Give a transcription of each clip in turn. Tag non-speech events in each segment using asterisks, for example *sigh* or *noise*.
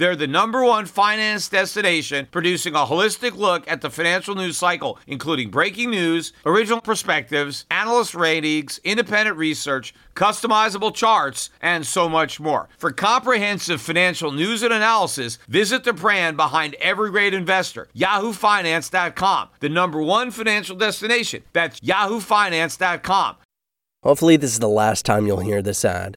They're the number one finance destination, producing a holistic look at the financial news cycle, including breaking news, original perspectives, analyst ratings, independent research, customizable charts, and so much more. For comprehensive financial news and analysis, visit the brand behind every great investor, yahoofinance.com, the number one financial destination. That's yahoofinance.com. Hopefully, this is the last time you'll hear this ad.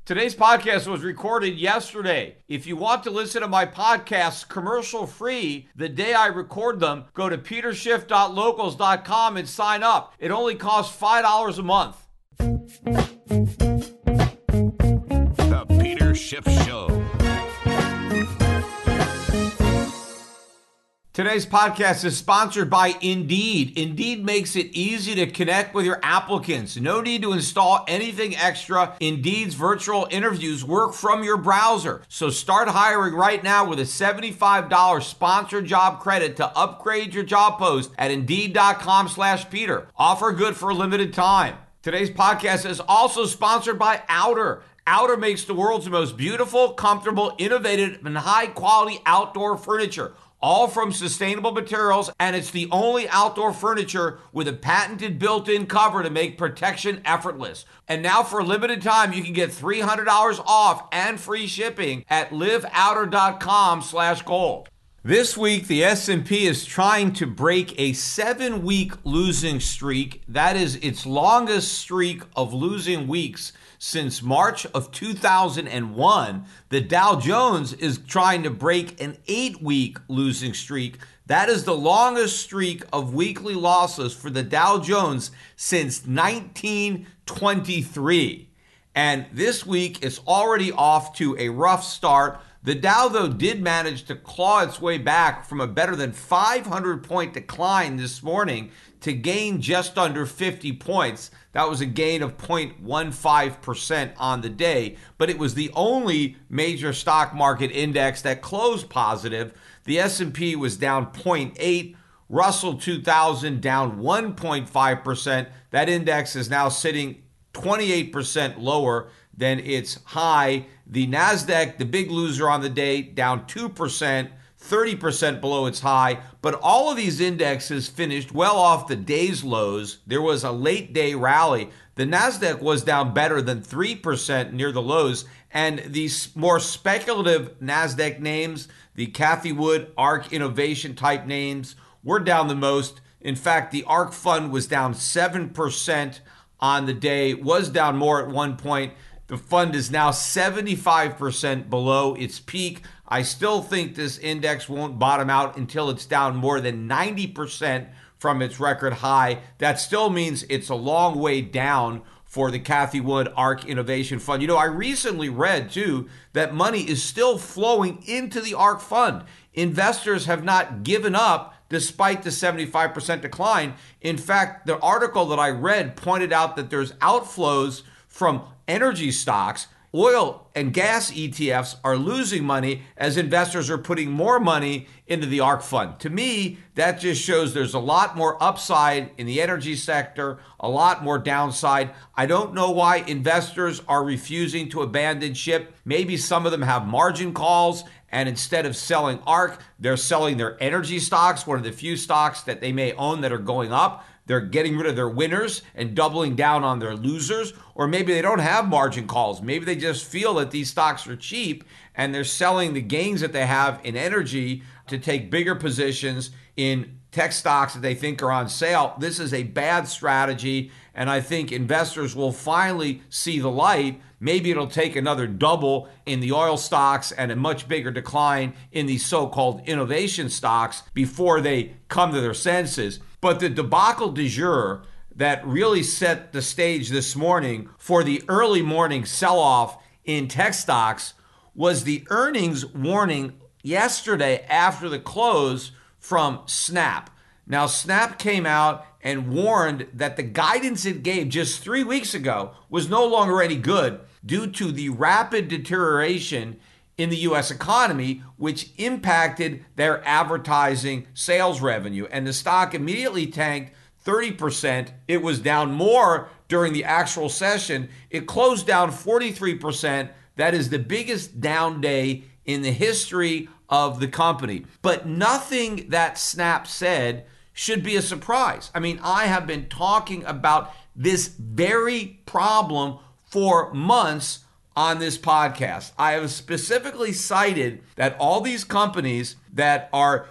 Today's podcast was recorded yesterday. If you want to listen to my podcasts commercial free the day I record them, go to peterschiff.locals.com and sign up. It only costs $5 a month. Today's podcast is sponsored by Indeed. Indeed makes it easy to connect with your applicants. No need to install anything extra. Indeed's virtual interviews work from your browser. So start hiring right now with a $75 sponsored job credit to upgrade your job post at Indeed.com slash Peter. Offer good for a limited time. Today's podcast is also sponsored by Outer. Outer makes the world's most beautiful, comfortable, innovative, and high quality outdoor furniture all from sustainable materials, and it's the only outdoor furniture with a patented built in cover to make protection effortless. And now, for a limited time, you can get $300 off and free shipping at liveouter.com slash gold. This week, the S&P is trying to break a seven-week losing streak. That is its longest streak of losing weeks since March of 2001. The Dow Jones is trying to break an eight-week losing streak. That is the longest streak of weekly losses for the Dow Jones since 1923. And this week is already off to a rough start. The Dow, though, did manage to claw its way back from a better than 500 point decline this morning to gain just under 50 points. That was a gain of 0.15% on the day, but it was the only major stock market index that closed positive. The S&P was down 0.8, Russell 2000 down 1.5%. That index is now sitting 28% lower than its high. The Nasdaq, the big loser on the day, down 2%. 30% below its high, but all of these indexes finished well off the day's lows. There was a late day rally. The Nasdaq was down better than 3% near the lows, and these more speculative Nasdaq names, the Cathie Wood, ARK Innovation type names, were down the most. In fact, the ARK fund was down 7% on the day, was down more at one point. The fund is now 75% below its peak. I still think this index won't bottom out until it's down more than 90% from its record high. That still means it's a long way down for the Cathie Wood ARK Innovation Fund. You know, I recently read too that money is still flowing into the ARK Fund. Investors have not given up despite the 75% decline. In fact, the article that I read pointed out that there's outflows from energy stocks, oil and gas ETFs are losing money as investors are putting more money into the ARK fund. To me, that just shows there's a lot more upside in the energy sector, a lot more downside. I don't know why investors are refusing to abandon ship. Maybe some of them have margin calls and instead of selling ARK, they're selling their energy stocks, one of the few stocks that they may own that are going up. They're getting rid of their winners and doubling down on their losers. Or maybe they don't have margin calls. Maybe they just feel that these stocks are cheap and they're selling the gains that they have in energy to take bigger positions in tech stocks that they think are on sale. This is a bad strategy. And I think investors will finally see the light. Maybe it'll take another double in the oil stocks and a much bigger decline in these so called innovation stocks before they come to their senses. But the debacle du jour that really set the stage this morning for the early morning sell off in tech stocks was the earnings warning yesterday after the close from Snap. Now, Snap came out and warned that the guidance it gave just three weeks ago was no longer any good due to the rapid deterioration in the US economy, which impacted their advertising sales revenue. And the stock immediately tanked 30%. It was down more during the actual session. It closed down 43%. That is the biggest down day in the history of the company. But nothing that Snap said should be a surprise. I mean, I have been talking about this very problem for months on this podcast. I have specifically cited that all these companies that are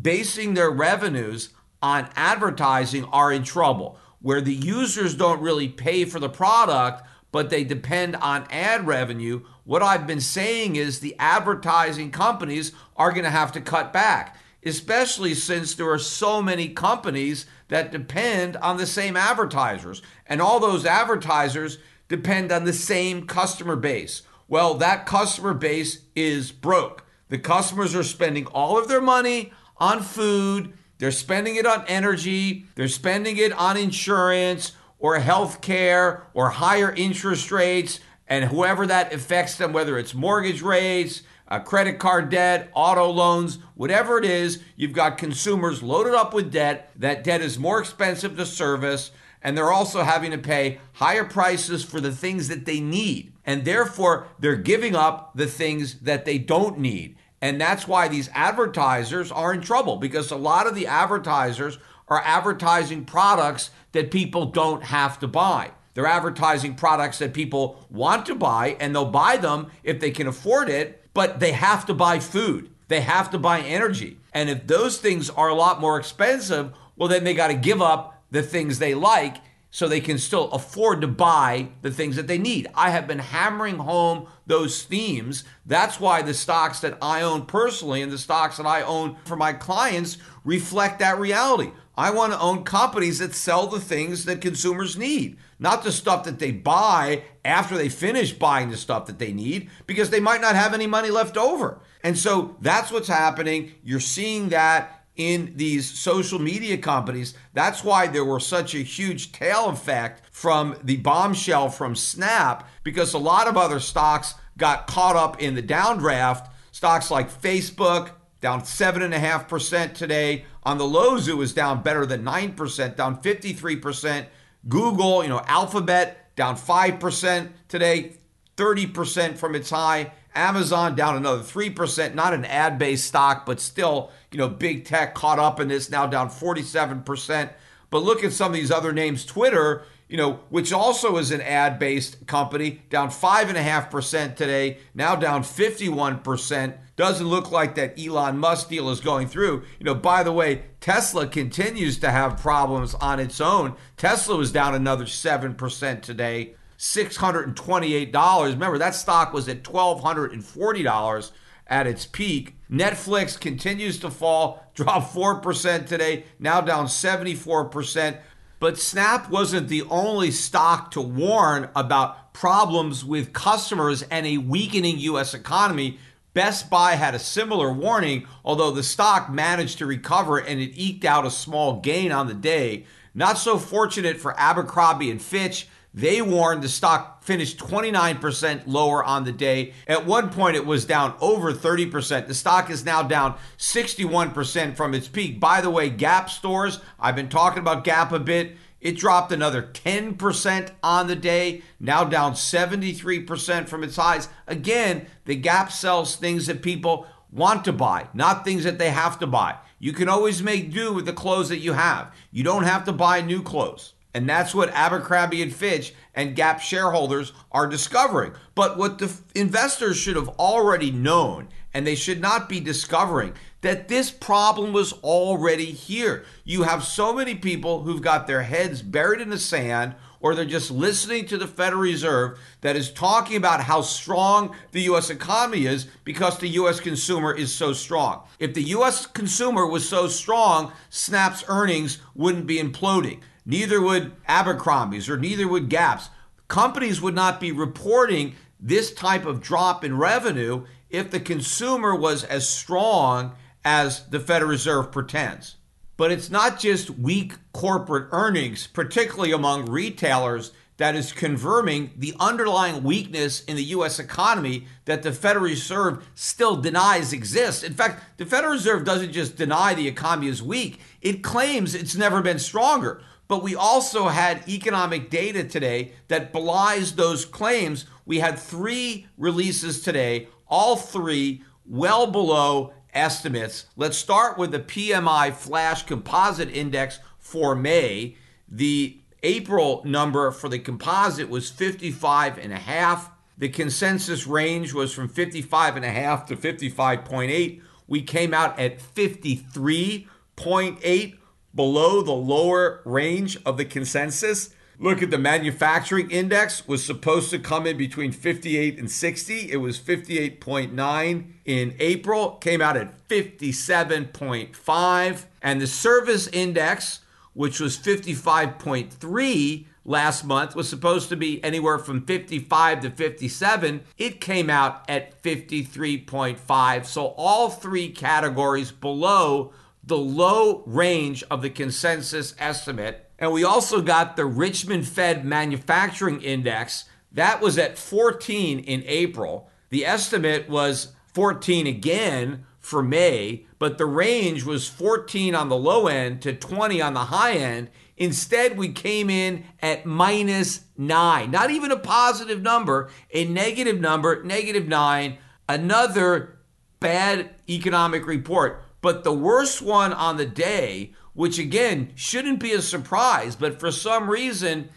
basing their revenues on advertising are in trouble, where the users don't really pay for the product, but they depend on ad revenue. What I've been saying is the advertising companies are going to have to cut back, especially since there are so many companies that depend on the same advertisers. And all those advertisers depend on the same customer base. Well, that customer base is broke. The customers are spending all of their money on food, they're spending it on energy, they're spending it on insurance or health care or higher interest rates, and whoever that affects them, whether it's mortgage rates, uh, credit card debt, auto loans, whatever it is, you've got consumers loaded up with debt. That debt is more expensive to service and they're also having to pay higher prices for the things that they need. And therefore, they're giving up the things that they don't need. And that's why these advertisers are in trouble because a lot of the advertisers are advertising products that people don't have to buy. They're advertising products that people want to buy and they'll buy them if they can afford it, but they have to buy food. They have to buy energy. And if those things are a lot more expensive, well, then they got to give up the things they like so they can still afford to buy the things that they need. I have been hammering home those themes. That's why the stocks that I own personally and the stocks that I own for my clients reflect that reality. I want to own companies that sell the things that consumers need, not the stuff that they buy after they finish buying the stuff that they need because they might not have any money left over. And so that's what's happening. You're seeing that in these social media companies. That's why there was such a huge tail effect from the bombshell from Snap, because a lot of other stocks got caught up in the downdraft. Stocks like Facebook, down 7.5% today. On the lows, it was down better than 9%, down 53%. Google, you know, Alphabet, down 5% today, 30% from its high. Amazon down another 3%, not an ad based stock, but still, you know, big tech caught up in this, now down 47%. But look at some of these other names. Twitter, you know, which also is an ad based company, down 5.5% today, now down 51%. Doesn't look like that Elon Musk deal is going through. You know, by the way, Tesla continues to have problems on its own. Tesla was down another 7% today. $628. Remember, that stock was at $1,240 at its peak. Netflix continues to fall, *laughs* dropped 4% today, now down 74%. But Snap wasn't the only stock to warn about problems with customers and a weakening U.S. economy. Best Buy had a similar warning, although the stock managed to recover and it eked out a small gain on the day. Not so fortunate for Abercrombie and Fitch. They warned the stock finished 29% lower on the day. At one point, it was down over 30%. The stock is now down 61% from its peak. By the way, Gap stores, I've been talking about Gap a bit. It dropped another 10% on the day, now down 73% from its highs. Again, the Gap sells things that people want to buy, not things that they have to buy. You can always make do with the clothes that you have. You don't have to buy new clothes. And that's what Abercrombie and Fitch and Gap shareholders are discovering. But what the investors should have already known, and they should not be discovering, that this problem was already here. You have so many people who've got their heads buried in the sand or they're just listening to the Federal Reserve that is talking about how strong the US economy is because the US consumer is so strong. If the US consumer was so strong, Snap's earnings wouldn't be imploding. Neither would Abercrombie's or neither would Gap's. Companies would not be reporting this type of drop in revenue if the consumer was as strong as the Federal Reserve pretends. But it's not just weak corporate earnings, particularly among retailers, that is confirming the underlying weakness in the US economy that the Federal Reserve still denies exists. In fact, the Federal Reserve doesn't just deny the economy is weak, it claims it's never been stronger. But we also had economic data today that belies those claims. We had three releases today, all three well below estimates. Let's start with the PMI Flash Composite Index for May. The April number for the composite was 55 and a half. The consensus range was from 55 and a half to 55.8. We came out at 53.8 below the lower range of the consensus. Look at the manufacturing index was supposed to come in between 58 and 60. It was 58.9 in April, came out at 57.5. And the service index, which was 55.3 last month, was supposed to be anywhere from 55 to 57. It came out at 53.5. So all three categories below the low range of the consensus estimate. And we also got the Richmond Fed Manufacturing Index. That was at 14 in April. The estimate was 14 again for May, but the range was 14 on the low end to 20 on the high end. Instead, we came in at minus nine, not even a positive number, a negative number, negative nine, another bad economic report. But the worst one on the day, which again shouldn't be a surprise, but for some reason,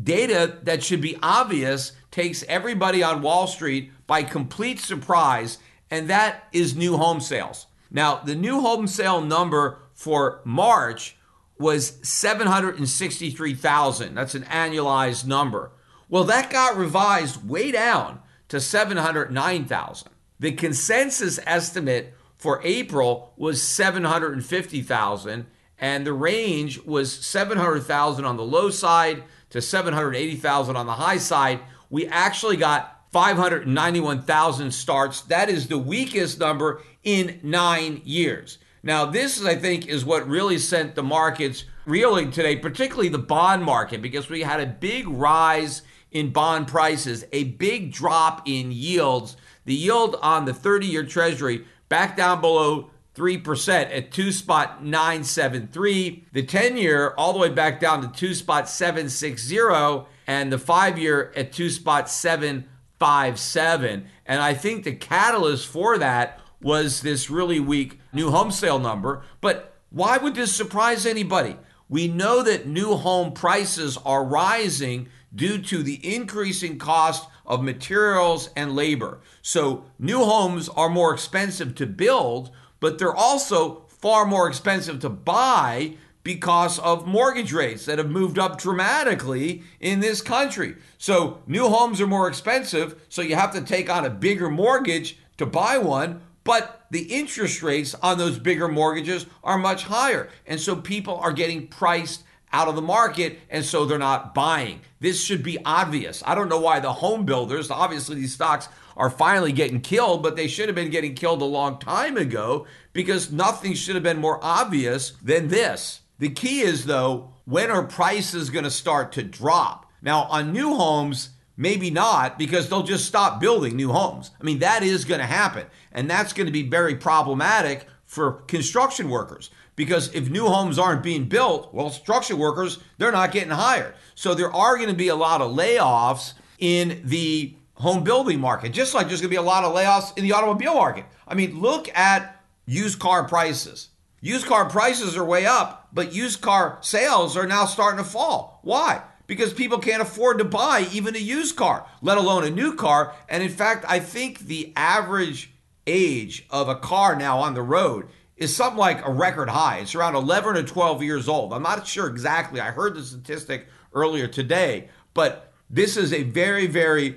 data that should be obvious takes everybody on Wall Street by complete surprise, and that is new home sales. Now, the new home sale number for March was 763,000. That's an annualized number. Well, that got revised way down to 709,000. The consensus estimate for April was 750,000 and the range was 700,000 on the low side to 780,000 on the high side. We actually got 591,000 starts. That is the weakest number in 9 years. Now, this is, I think is what really sent the markets reeling today, particularly the bond market because we had a big rise in bond prices, a big drop in yields. The yield on the 30-year treasury back down below 3% at 2 spot 973. The 10 year all the way back down to 2 spot 760 and the 5 year at 2 spot 757. And I think the catalyst for that was this really weak new home sale number, but why would this surprise anybody? We know that new home prices are rising due to the increasing cost of materials and labor. So new homes are more expensive to build, but they're also far more expensive to buy because of mortgage rates that have moved up dramatically in this country. So new homes are more expensive, so you have to take on a bigger mortgage to buy one, but the interest rates on those bigger mortgages are much higher. And so people are getting priced out of the market and so they're not buying. This should be obvious. I don't know why the home builders, obviously these stocks are finally getting killed, but they should have been getting killed a long time ago because nothing should have been more obvious than this. The key is though, when are prices going to start to drop? Now, on new homes, maybe not because they'll just stop building new homes. I mean, that is going to happen. And that's going to be very problematic for construction workers because if new homes aren't being built, well, construction workers, they're not getting hired. So there are going to be a lot of layoffs in the home building market, just like there's going to be a lot of layoffs in the automobile market. I mean, look at used car prices. Used car prices are way up, but used car sales are now starting to fall. Why? Because people can't afford to buy even a used car, let alone a new car. And in fact, I think the average age of a car now on the road is something like a record high. It's around 11 or 12 years old. I'm not sure exactly. I heard the statistic earlier today, but this is a very, very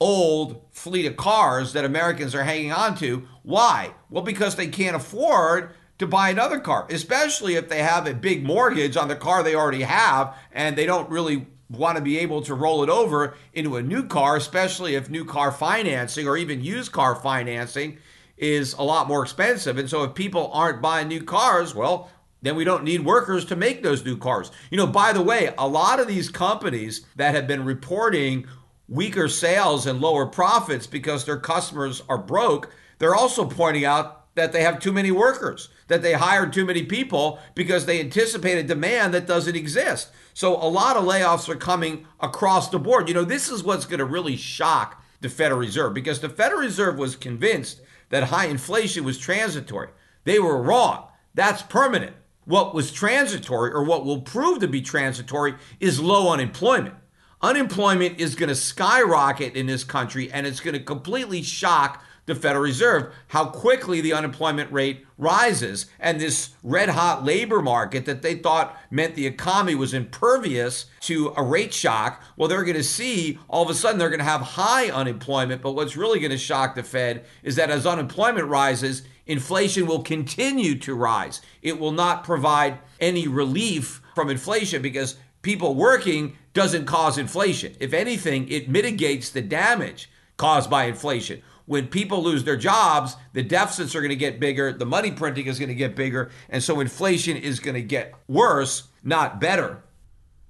old fleet of cars that Americans are hanging on to. Why? Well, because they can't afford to buy another car, especially if they have a big mortgage on the car they already have and they don't really want to be able to roll it over into a new car, especially if new car financing or even used car financing is a lot more expensive. And so if people aren't buying new cars, well, then we don't need workers to make those new cars. You know, by the way, a lot of these companies that have been reporting weaker sales and lower profits because their customers are broke, they're also pointing out that they have too many workers, that they hired too many people because they anticipate a demand that doesn't exist. So a lot of layoffs are coming across the board. You know, this is what's going to really shock the Federal Reserve because the Federal Reserve was convinced that high inflation was transitory. They were wrong. That's permanent. What was transitory or what will prove to be transitory is low unemployment. Unemployment is going to skyrocket in this country and it's going to completely shock the Federal Reserve, how quickly the unemployment rate rises. And this red hot labor market that they thought meant the economy was impervious to a rate shock, well, they're going to see all of a sudden they're going to have high unemployment. But what's really going to shock the Fed is that as unemployment rises, inflation will continue to rise. It will not provide any relief from inflation because people working doesn't cause inflation. If anything, it mitigates the damage caused by inflation when people lose their jobs, the deficits are going to get bigger, the money printing is going to get bigger, and so inflation is going to get worse, not better.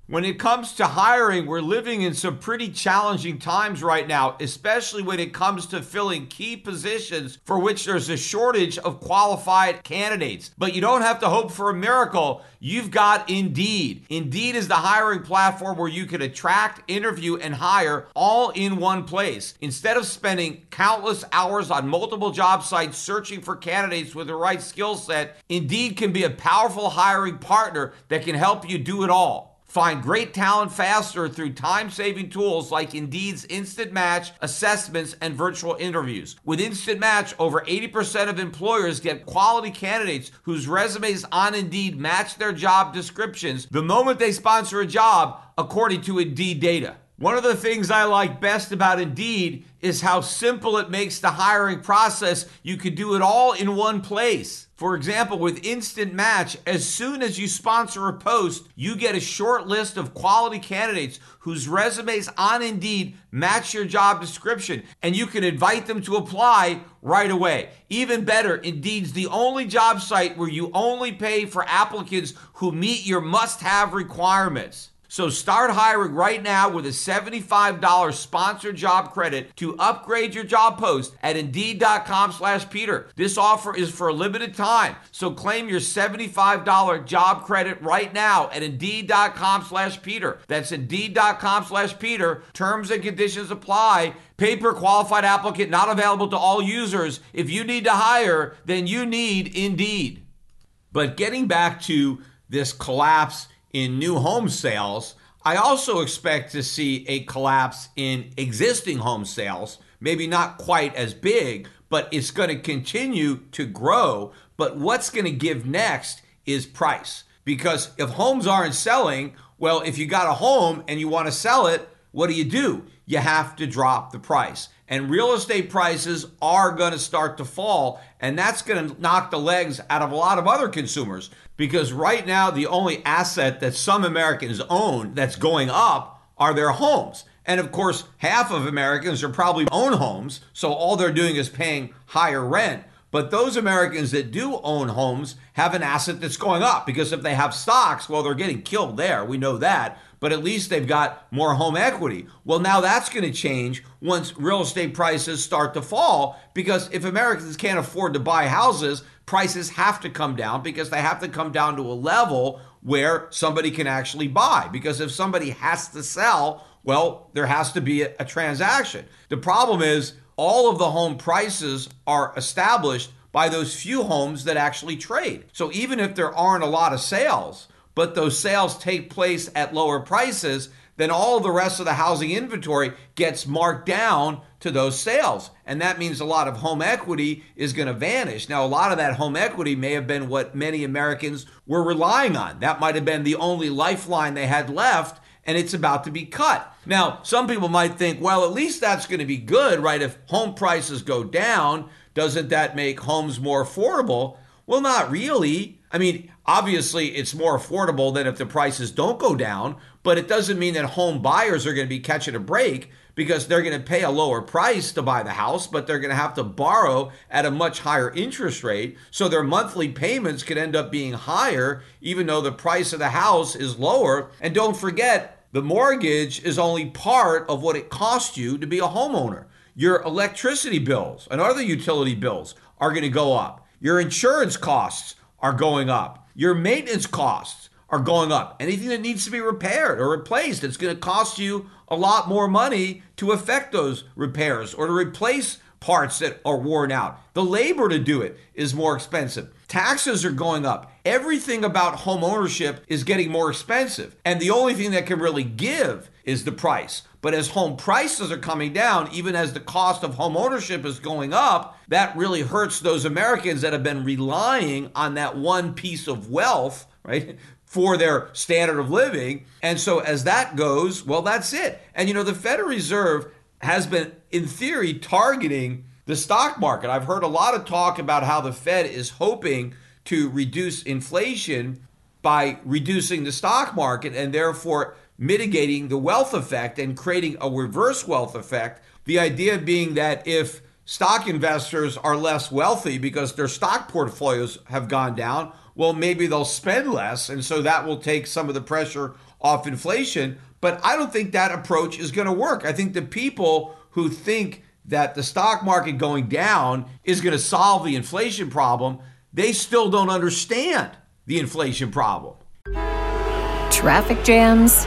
When it comes to hiring, we're living in some pretty challenging times right now, especially when it comes to filling key positions for which there's a shortage of qualified candidates. But you don't have to hope for a miracle. You've got Indeed. Indeed is the hiring platform where you can attract, interview, and hire all in one place. Instead of spending countless hours on multiple job sites searching for candidates with the right skill set, Indeed can be a powerful hiring partner that can help you do it all. Find great talent faster through time saving tools like Indeed's Instant Match assessments and virtual interviews. With Instant Match, over 80% of employers get quality candidates whose resumes on Indeed match their job descriptions the moment they sponsor a job, according to Indeed data. One of the things I like best about Indeed is how simple it makes the hiring process. You could do it all in one place. For example, with Instant Match, as soon as you sponsor a post, you get a short list of quality candidates whose resumes on Indeed match your job description, and you can invite them to apply right away. Even better, Indeed's the only job site where you only pay for applicants who meet your must have requirements. So start hiring right now with a $75 sponsored job credit to upgrade your job post at Indeed.com slash Peter. This offer is for a limited time. So claim your $75 job credit right now at Indeed.com slash Peter. That's Indeed.com slash Peter. Terms and conditions apply. Paper qualified applicant not available to all users. If you need to hire, then you need Indeed. But getting back to this collapse in new home sales, I also expect to see a collapse in existing home sales. Maybe not quite as big, but it's going to continue to grow. But what's going to give next is price. Because if homes aren't selling, well, if you got a home and you want to sell it, what do you do? You have to drop the price. And real estate prices are going to start to fall. And that's going to knock the legs out of a lot of other consumers because right now the only asset that some Americans own that's going up are their homes. And of course, half of Americans are probably own homes, so all they're doing is paying higher rent. But those Americans that do own homes have an asset that's going up because if they have stocks, well, they're getting killed there. We know that. But at least they've got more home equity. Well, now that's going to change once real estate prices start to fall because if Americans can't afford to buy houses, prices have to come down because they have to come down to a level where somebody can actually buy. Because if somebody has to sell, well, there has to be a, a transaction. The problem is all of the home prices are established by those few homes that actually trade. So even if there aren't a lot of sales, but those sales take place at lower prices, then all the rest of the housing inventory gets marked down to those sales. And that means a lot of home equity is going to vanish. Now, a lot of that home equity may have been what many Americans were relying on. That might have been the only lifeline they had left, and it's about to be cut. Now, some people might think, well, at least that's going to be good, right? If home prices go down, doesn't that make homes more affordable? Well, not really. I mean, obviously, it's more affordable than if the prices don't go down, but it doesn't mean that home buyers are going to be catching a break because they're going to pay a lower price to buy the house, but they're going to have to borrow at a much higher interest rate. So their monthly payments could end up being higher, even though the price of the house is lower. And don't forget, the mortgage is only part of what it costs you to be a homeowner. Your electricity bills and other utility bills are going to go up. Your insurance costs are going up. Your maintenance costs are going up. Anything that needs to be repaired or replaced, it's going to cost you a lot more money to effect those repairs or to replace parts that are worn out. The labor to do it is more expensive. Taxes are going up. Everything about home ownership is getting more expensive. And the only thing that can really give is the price. But as home prices are coming down, even as the cost of home ownership is going up, that really hurts those Americans that have been relying on that one piece of wealth, right? For their standard of living. And so as that goes, well, that's it. And you know, the Federal Reserve has been, in theory, targeting the stock market. I've heard a lot of talk about how the Fed is hoping to reduce inflation by reducing the stock market and therefore mitigating the wealth effect and creating a reverse wealth effect. The idea being that if stock investors are less wealthy because their stock portfolios have gone down, well, maybe they'll spend less. And so that will take some of the pressure off inflation. But I don't think that approach is going to work. I think the people who think that the stock market going down is going to solve the inflation problem, they still don't understand the inflation problem. Traffic jams,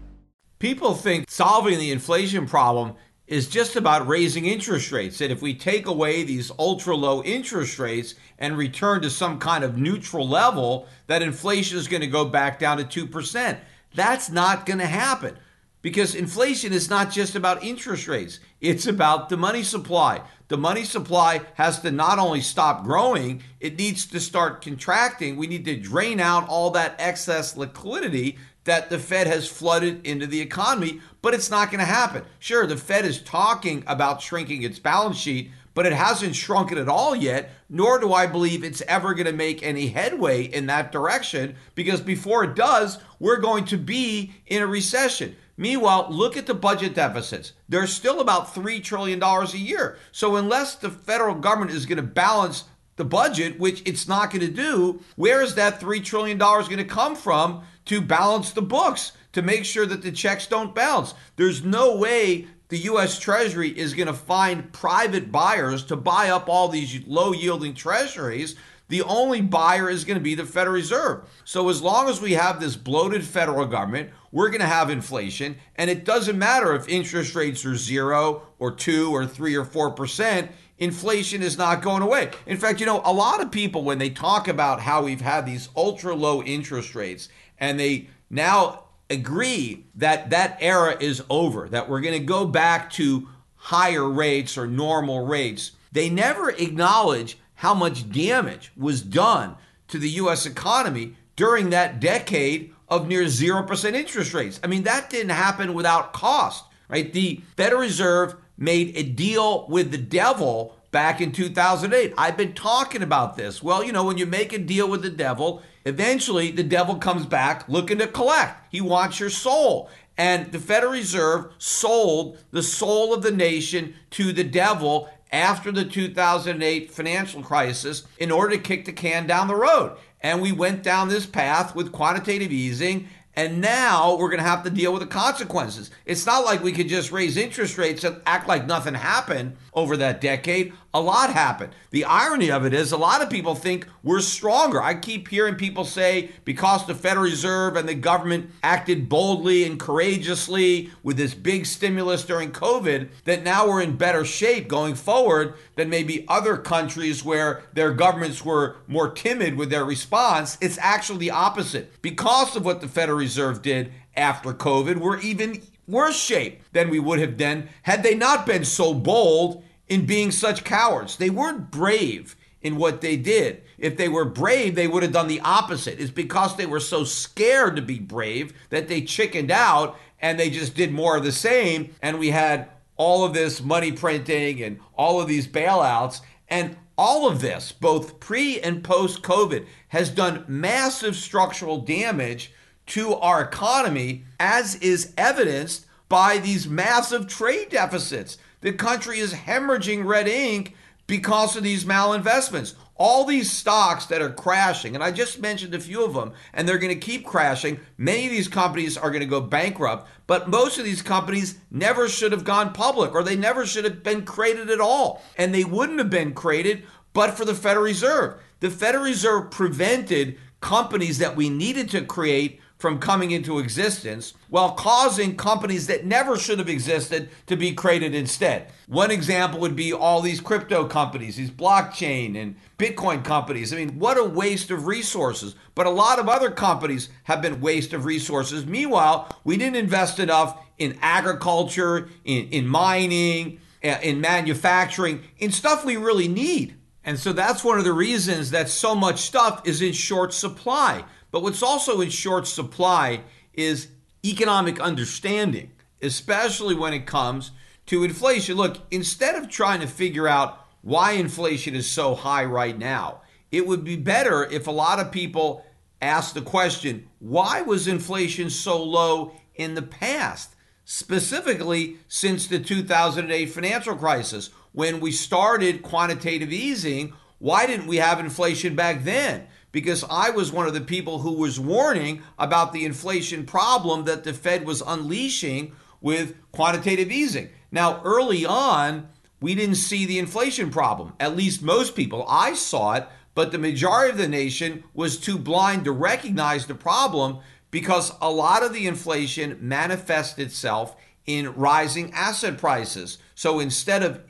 People think solving the inflation problem is just about raising interest rates. That if we take away these ultra low interest rates and return to some kind of neutral level, that inflation is going to go back down to 2%. That's not going to happen because inflation is not just about interest rates, it's about the money supply. The money supply has to not only stop growing, it needs to start contracting. We need to drain out all that excess liquidity that the Fed has flooded into the economy, but it's not going to happen. Sure, the Fed is talking about shrinking its balance sheet, but it hasn't shrunk it at all yet, nor do I believe it's ever going to make any headway in that direction because before it does, we're going to be in a recession. Meanwhile, look at the budget deficits. They're still about $3 trillion a year. So, unless the federal government is going to balance the budget, which it's not going to do, where is that $3 trillion going to come from to balance the books, to make sure that the checks don't bounce? There's no way the US Treasury is going to find private buyers to buy up all these low yielding treasuries. The only buyer is going to be the Federal Reserve. So, as long as we have this bloated federal government, we're going to have inflation. And it doesn't matter if interest rates are zero or two or three or four percent inflation is not going away. In fact, you know, a lot of people, when they talk about how we've had these ultra low interest rates and they now agree that that era is over, that we're going to go back to higher rates or normal rates, they never acknowledge how much damage was done to the US economy during that decade of near 0% interest rates. I mean, that didn't happen without cost right? The Federal Reserve made a deal with the devil back in 2008. I've been talking about this. Well, you know, when you make a deal with the devil, eventually the devil comes back looking to collect. He wants your soul. And the Federal Reserve sold the soul of the nation to the devil after the 2008 financial crisis in order to kick the can down the road. And we went down this path with quantitative easing and now we're going to have to deal with the consequences. It's not like we could just raise interest rates and act like nothing happened over that decade. A lot happened. The irony of it is, a lot of people think we're stronger. I keep hearing people say because the Federal Reserve and the government acted boldly and courageously with this big stimulus during COVID, that now we're in better shape going forward than maybe other countries where their governments were more timid with their response. It's actually the opposite. Because of what the Federal Reserve did after COVID, we're even worse shape than we would have been had they not been so bold in being such cowards. They weren't brave in what they did. If they were brave, they would have done the opposite. It's because they were so scared to be brave that they chickened out and they just did more of the same. And we had all of this money printing and all of these bailouts. And all of this, both pre and post COVID, has done massive structural damage to our economy, as is evidenced by these massive trade deficits. The country is hemorrhaging red ink because of these malinvestments. All these stocks that are crashing, and I just mentioned a few of them, and they're going to keep crashing. Many of these companies are going to go bankrupt, but most of these companies never should have gone public or they never should have been created at all. And they wouldn't have been created but for the Federal Reserve. The Federal Reserve prevented companies that we needed to create from coming into existence while causing companies that never should have existed to be created instead. One example would be all these crypto companies, these blockchain and Bitcoin companies. I mean, what a waste of resources. But a lot of other companies have been waste of resources. Meanwhile, we didn't invest enough in agriculture, in, in mining, in manufacturing, in stuff we really need. And so that's one of the reasons that so much stuff is in short supply. But what's also in short supply is economic understanding, especially when it comes to inflation. Look, instead of trying to figure out why inflation is so high right now, it would be better if a lot of people asked the question why was inflation so low in the past? Specifically, since the 2008 financial crisis, when we started quantitative easing, why didn't we have inflation back then? Because I was one of the people who was warning about the inflation problem that the Fed was unleashing with quantitative easing. Now, early on, we didn't see the inflation problem. At least most people. I saw it, but the majority of the nation was too blind to recognize the problem because a lot of the inflation manifests itself in rising asset prices. So instead of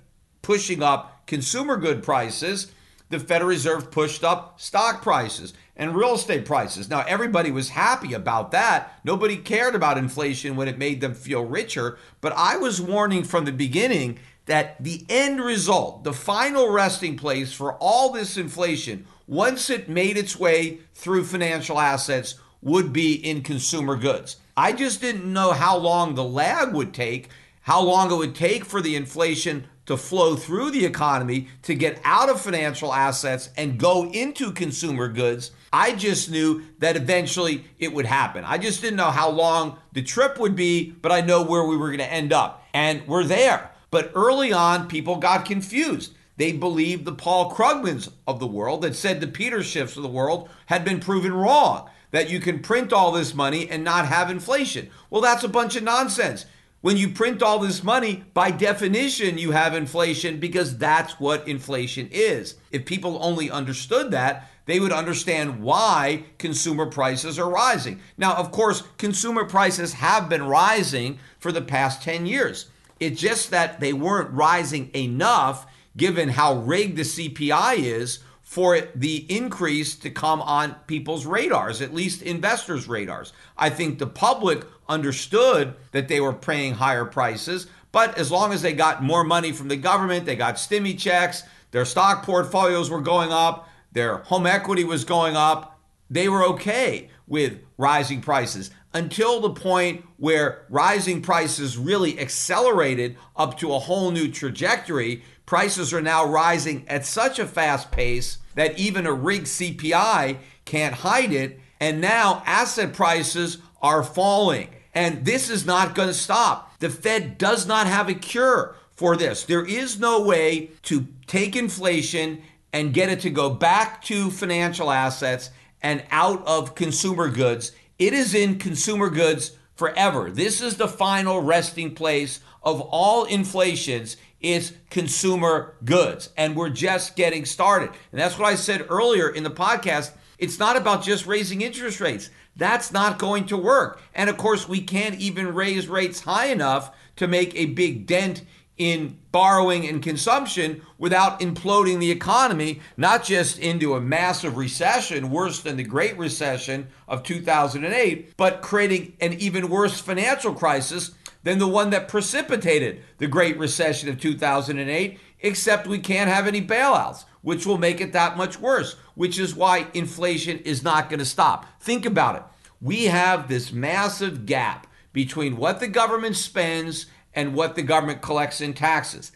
pushing up consumer good prices, the Federal Reserve pushed up stock prices and real estate prices. Now, everybody was happy about that. Nobody cared about inflation when it made them feel richer. But I was warning from the beginning that the end result, the final resting place for all this inflation, once it made its way through financial assets, would be in consumer goods. I just didn't know how long the lag would take, how long it would take for the inflation to flow through the economy to get out of financial assets and go into consumer goods. I just knew that eventually it would happen. I just didn't know how long the trip would be, but I know where we were going to end up. And we're there. But early on, people got confused. They believed the Paul Krugmans of the world that said the Peter Schiffs of the world had been proven wrong, that you can print all this money and not have inflation. Well, that's a bunch of nonsense. When you print all this money, by definition, you have inflation because that's what inflation is. If people only understood that, they would understand why consumer prices are rising. Now, of course, consumer prices have been rising for the past 10 years. It's just that they weren't rising enough given how rigged the CPI is for the increase to come on people's radars, at least investors' radars. I think the public understood that they were paying higher prices, but as long as they got more money from the government, they got stimmy checks, their stock portfolios were going up, their home equity was going up, they were okay with rising prices. until the point where rising prices really accelerated up to a whole new trajectory. Prices are now rising at such a fast pace that even a rigged CPI can't hide it. And now asset prices are falling. And this is not going to stop. The Fed does not have a cure for this. There is no way to take inflation and get it to go back to financial assets and out of consumer goods. It is in consumer goods forever. This is the final resting place of all inflations is consumer goods and we're just getting started. And that's what I said earlier in the podcast. It's not about just raising interest rates. That's not going to work. And of course, we can't even raise rates high enough to make a big dent in borrowing and consumption without imploding the economy, not just into a massive recession, worse than the Great Recession of 2008, but creating an even worse financial crisis than the one that precipitated the Great Recession of 2008, except we can't have any bailouts, which will make it that much worse, which is why inflation is not going to stop. Think about it. We have this massive gap between what the government spends and what the government collects in taxes.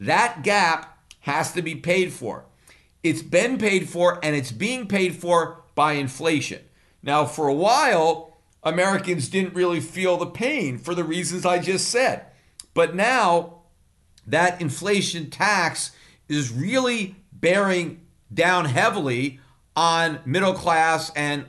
That gap has to be paid for. It's been paid for and it's being paid for by inflation. Now, for a while, Americans didn't really feel the pain for the reasons I just said. But now that inflation tax is really bearing down heavily on middle class and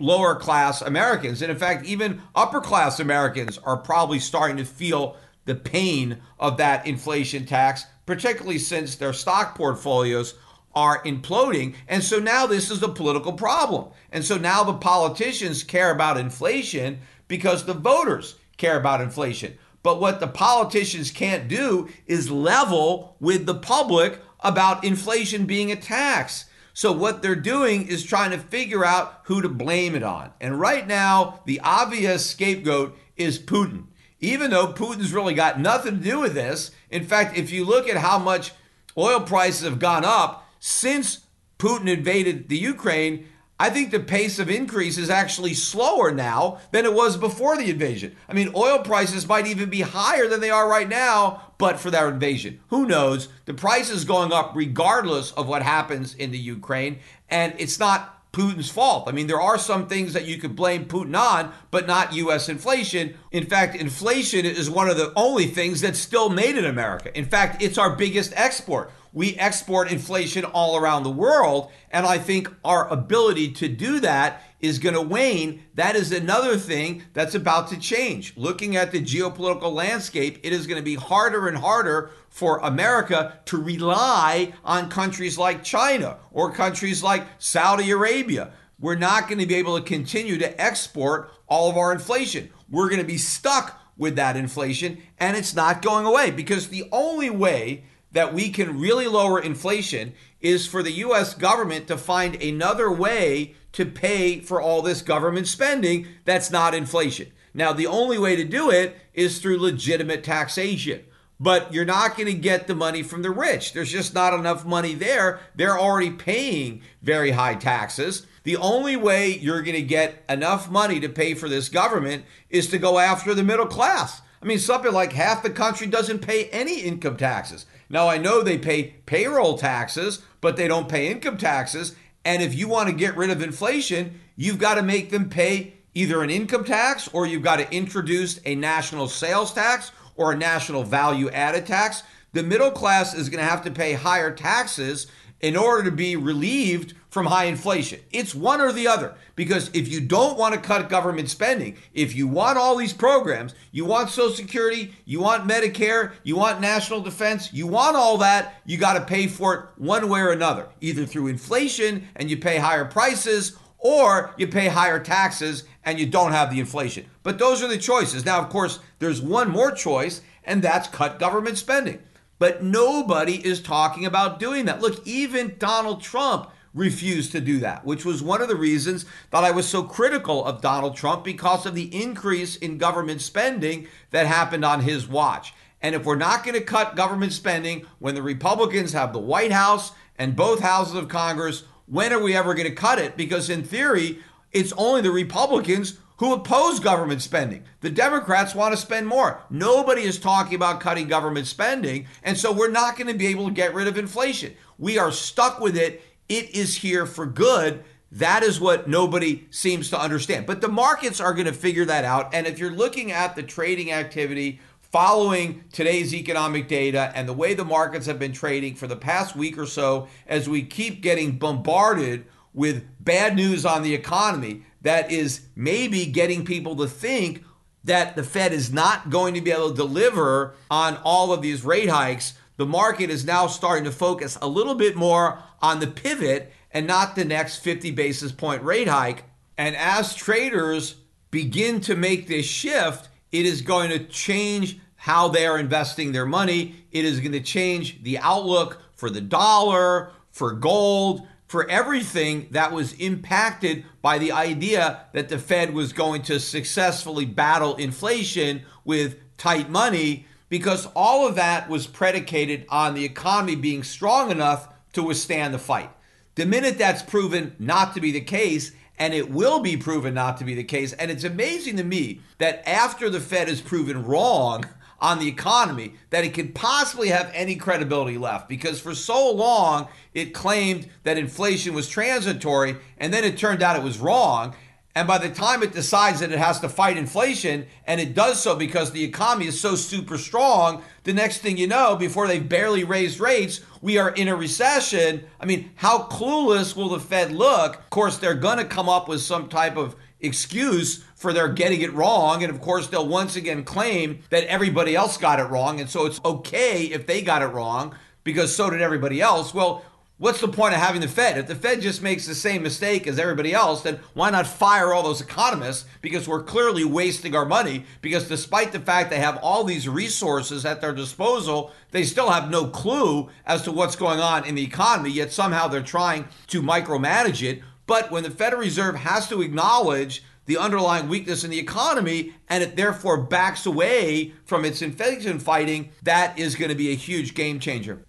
lower class Americans. And in fact, even upper class Americans are probably starting to feel the pain of that inflation tax, particularly since their stock portfolios are imploding. And so now this is a political problem. And so now the politicians care about inflation because the voters care about inflation. But what the politicians can't do is level with the public about inflation being a tax. So what they're doing is trying to figure out who to blame it on. And right now, the obvious scapegoat is Putin even though Putin's really got nothing to do with this. In fact, if you look at how much oil prices have gone up since Putin invaded the Ukraine, I think the pace of increase is actually slower now than it was before the invasion. I mean, oil prices might even be higher than they are right now, but for that invasion. Who knows? The price is going up regardless of what happens in the Ukraine, and it's not Putin's fault. I mean, there are some things that you could blame Putin on, but not U.S. inflation. In fact, inflation is one of the only things that's still made in America. In fact, it's our biggest export. We export inflation all around the world, and I think our ability to do that is going to wane. That is another thing that's about to change. Looking at the geopolitical landscape, it is going to be harder and harder for America to rely on countries like China or countries like Saudi Arabia. We're not going to be able to continue to export all of our inflation. We're going to be stuck with that inflation and it's not going away because the only way that we can really lower inflation is for the US government to find another way to pay for all this government spending that's not inflation. Now, the only way to do it is through legitimate taxation but you're not going to get the money from the rich. There's just not enough money there. They're already paying very high taxes. The only way you're going to get enough money to pay for this government is to go after the middle class. I mean, something like half the country doesn't pay any income taxes. Now, I know they pay payroll taxes, but they don't pay income taxes. And if you want to get rid of inflation, you've got to make them pay either an income tax or you've got to introduce a national sales tax or a national value added tax, the middle class is going to have to pay higher taxes in order to be relieved from high inflation. It's one or the other. Because if you don't want to cut government spending, if you want all these programs, you want Social Security, you want Medicare, you want national defense, you want all that, you got to pay for it one way or another, either through inflation and you pay higher prices, or you pay higher taxes and you don't have the inflation. But those are the choices. Now, of course, there's one more choice, and that's cut government spending. But nobody is talking about doing that. Look, even Donald Trump refused to do that, which was one of the reasons that I was so critical of Donald Trump because of the increase in government spending that happened on his watch. And if we're not going to cut government spending when the Republicans have the White House and both houses of Congress, when are we ever going to cut it? Because in theory, it's only the Republicans who oppose government spending. The Democrats want to spend more. Nobody is talking about cutting government spending. And so we're not going to be able to get rid of inflation. We are stuck with it. It is here for good. That is what nobody seems to understand. But the markets are going to figure that out. And if you're looking at the trading activity following today's economic data and the way the markets have been trading for the past week or so, as we keep getting bombarded with bad news on the economy, that is maybe getting people to think that the Fed is not going to be able to deliver on all of these rate hikes. The market is now starting to focus a little bit more on the pivot and not the next 50 basis point rate hike. And as traders begin to make this shift, it is going to change how they are investing their money. It is going to change the outlook for the dollar, for gold, for everything that was impacted by the idea that the Fed was going to successfully battle inflation with tight money because all of that was predicated on the economy being strong enough to withstand the fight. The minute that's proven not to be the case, and it will be proven not to be the case, and it's amazing to me that after the Fed is proven wrong on the economy, that it could possibly have any credibility left because for so long it claimed that inflation was transitory, and then it turned out it was wrong. And by the time it decides that it has to fight inflation, and it does so because the economy is so super strong, the next thing you know, before they've barely raised rates, we are in a recession. I mean, how clueless will the Fed look? Of course, they're going to come up with some type of excuse for their getting it wrong. And of course, they'll once again claim that everybody else got it wrong. And so it's okay if they got it wrong because so did everybody else. Well, What's the point of having the Fed? If the Fed just makes the same mistake as everybody else, then why not fire all those economists? Because we're clearly wasting our money. Because despite the fact they have all these resources at their disposal, they still have no clue as to what's going on in the economy, yet somehow they're trying to micromanage it. But when the Federal Reserve has to acknowledge the underlying weakness in the economy and it therefore backs away from its inflation fighting, that is going to be a huge game changer.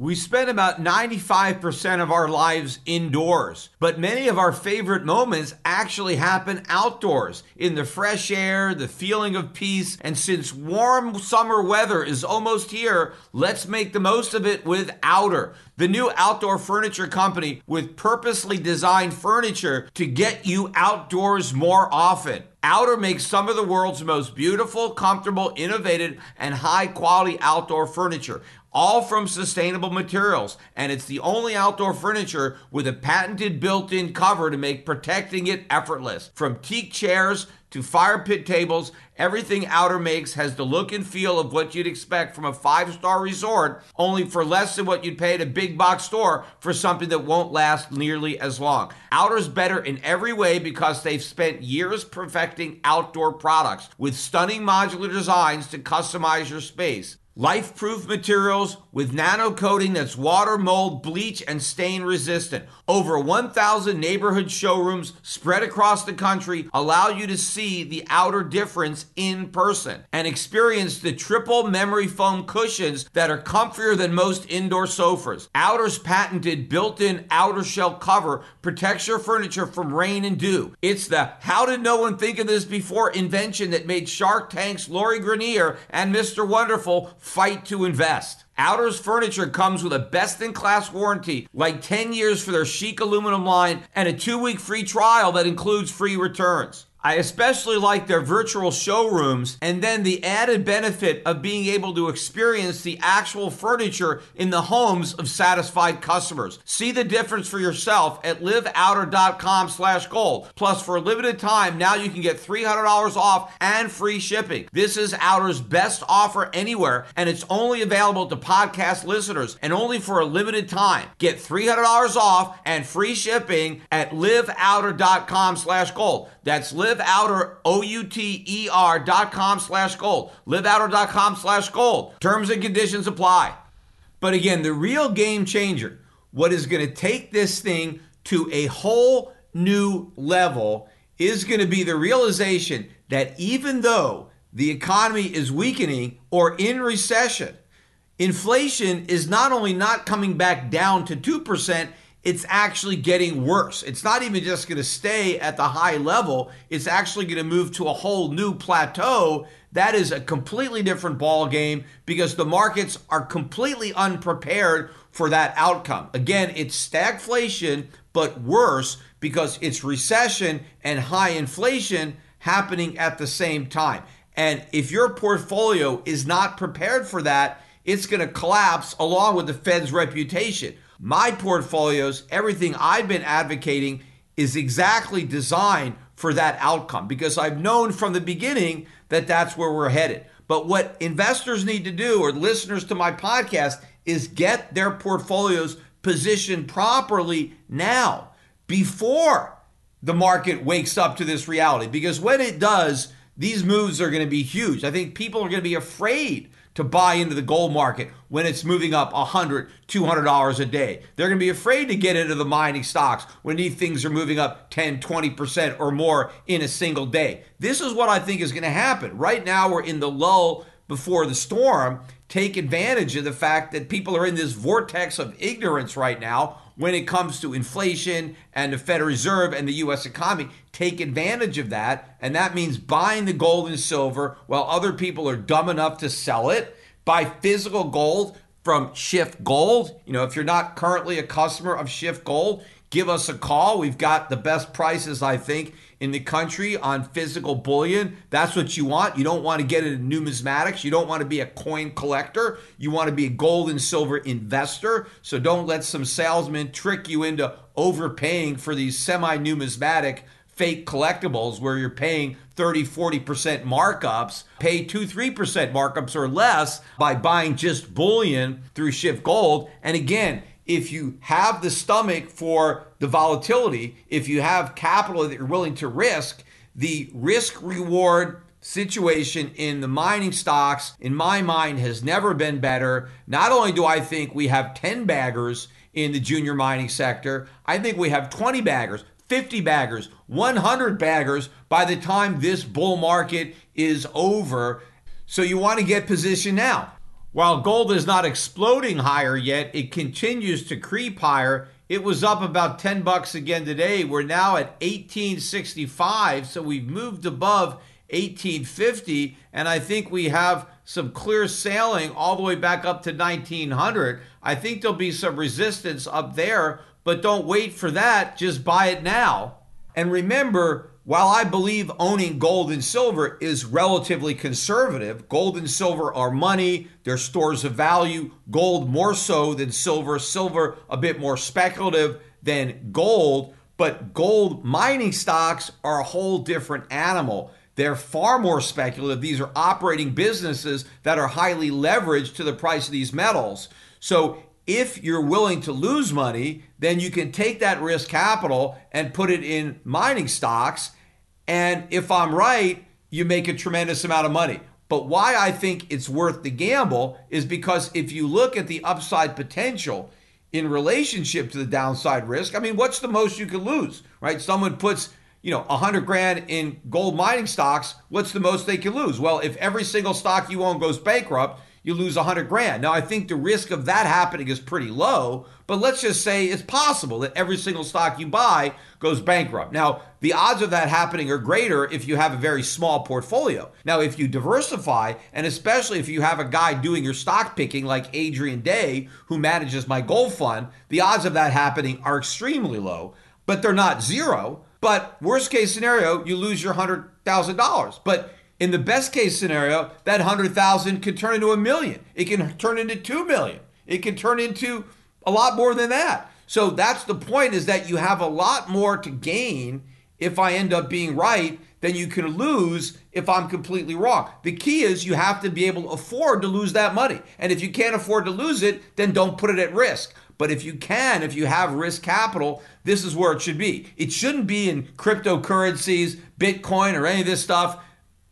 We spend about 95% of our lives indoors, but many of our favorite moments actually happen outdoors in the fresh air, the feeling of peace. And since warm summer weather is almost here, let's make the most of it with Outer, the new outdoor furniture company with purposely designed furniture to get you outdoors more often. Outer makes some of the world's most beautiful, comfortable, innovative, and high quality outdoor furniture all from sustainable materials. And it's the only outdoor furniture with a patented built in cover to make protecting it effortless. From teak chairs to fire pit tables, everything Outer makes has the look and feel of what you'd expect from a five star resort, only for less than what you'd pay at a big box store for something that won't last nearly as long. Outer's better in every way because they've spent years perfecting outdoor products with stunning modular designs to customize your space. Life proof materials with nano coating that's water, mold, bleach, and stain resistant. Over 1,000 neighborhood showrooms spread across the country allow you to see the outer difference in person and experience the triple memory foam cushions that are comfier than most indoor sofas. Outer's patented built in outer shell cover protects your furniture from rain and dew. It's the how did no one think of this before invention that made Shark Tank's Lori Greiner and Mr. Wonderful fight to invest. Outer's furniture comes with a best in class warranty, like 10 years for their chic aluminum line, and a two week free trial that includes free returns. I especially like their virtual showrooms and then the added benefit of being able to experience the actual furniture in the homes of satisfied customers. See the difference for yourself at liveouter.com slash gold. Plus, for a limited time, now you can get $300 off and free shipping. This is Outer's best offer anywhere, and it's only available to podcast listeners and only for a limited time. Get $300 off and free shipping at liveouter.com slash gold. That's liveouter, O-U-T-E-R dot com slash gold. Liveouter.com slash gold. Terms and conditions apply. But again, the real game changer, what is going to take this thing to a whole new level is going to be the realization that even though the economy is weakening or in recession, inflation is not only not coming back down to 2%, it's actually getting worse. It's not even just going to stay at the high level, it's actually going to move to a whole new plateau. That is a completely different ball game because the markets are completely unprepared for that outcome. Again, it's stagflation, but worse because it's recession and high inflation happening at the same time. And if your portfolio is not prepared for that, it's going to collapse along with the Fed's reputation. My portfolios, everything I've been advocating is exactly designed for that outcome because I've known from the beginning that that's where we're headed. But what investors need to do, or listeners to my podcast, is get their portfolios positioned properly now before the market wakes up to this reality. Because when it does, these moves are going to be huge. I think people are going to be afraid to buy into the gold market when it's moving up $100, $200 a day. They're going to be afraid to get into the mining stocks when these things are moving up 10, 20% or more in a single day. This is what I think is going to happen. Right now, we're in the lull before the storm. Take advantage of the fact that people are in this vortex of ignorance right now when it comes to inflation and the Federal Reserve and the US economy. Take advantage of that. And that means buying the gold and silver while other people are dumb enough to sell it. Buy physical gold from Schiff Gold. You know, if you're not currently a customer of Schiff Gold, give us a call. We've got the best prices, I think, in the country on physical bullion. That's what you want. You don't want to get into numismatics. You don't want to be a coin collector. You want to be a gold and silver investor. So don't let some salesman trick you into overpaying for these semi numismatic fake collectibles where you're paying 30, 40% markups, pay 2, 3% markups or less by buying just bullion through Schiff Gold. And again, if you have the stomach for the volatility, if you have capital that you're willing to risk, the risk reward situation in the mining stocks, in my mind, has never been better. Not only do I think we have 10 baggers in the junior mining sector, I think we have 20 baggers, 50 baggers, 100 baggers by the time this bull market is over. So you want to get positioned now. While gold is not exploding higher yet, it continues to creep higher. It was up about 10 bucks again today. We're now at 1865, so we've moved above 1850 and I think we have some clear sailing all the way back up to 1900. I think there'll be some resistance up there, but don't wait for that, just buy it now. And remember, while I believe owning gold and silver is relatively conservative, gold and silver are money, they're stores of value, gold more so than silver, silver a bit more speculative than gold, but gold mining stocks are a whole different animal. They're far more speculative. These are operating businesses that are highly leveraged to the price of these metals. So if you're willing to lose money, then you can take that risk capital and put it in mining stocks and if I'm right, you make a tremendous amount of money. But why I think it's worth the gamble is because if you look at the upside potential in relationship to the downside risk, I mean, what's the most you could lose, right? Someone puts, you know, 100 grand in gold mining stocks, what's the most they can lose? Well, if every single stock you own goes bankrupt, you lose 100 grand. Now, I think the risk of that happening is pretty low, but let's just say it's possible that every single stock you buy goes bankrupt. Now, the odds of that happening are greater if you have a very small portfolio. Now, if you diversify, and especially if you have a guy doing your stock picking like Adrian Day, who manages my gold fund, the odds of that happening are extremely low, but they're not zero. But worst case scenario, you lose your $100,000. But in the best case scenario, that 100,000 could turn into a million. It can turn into 2 million. It can turn into a lot more than that. So that's the point is that you have a lot more to gain if I end up being right than you can lose if I'm completely wrong. The key is you have to be able to afford to lose that money. And if you can't afford to lose it, then don't put it at risk. But if you can, if you have risk capital, this is where it should be. It shouldn't be in cryptocurrencies, Bitcoin, or any of this stuff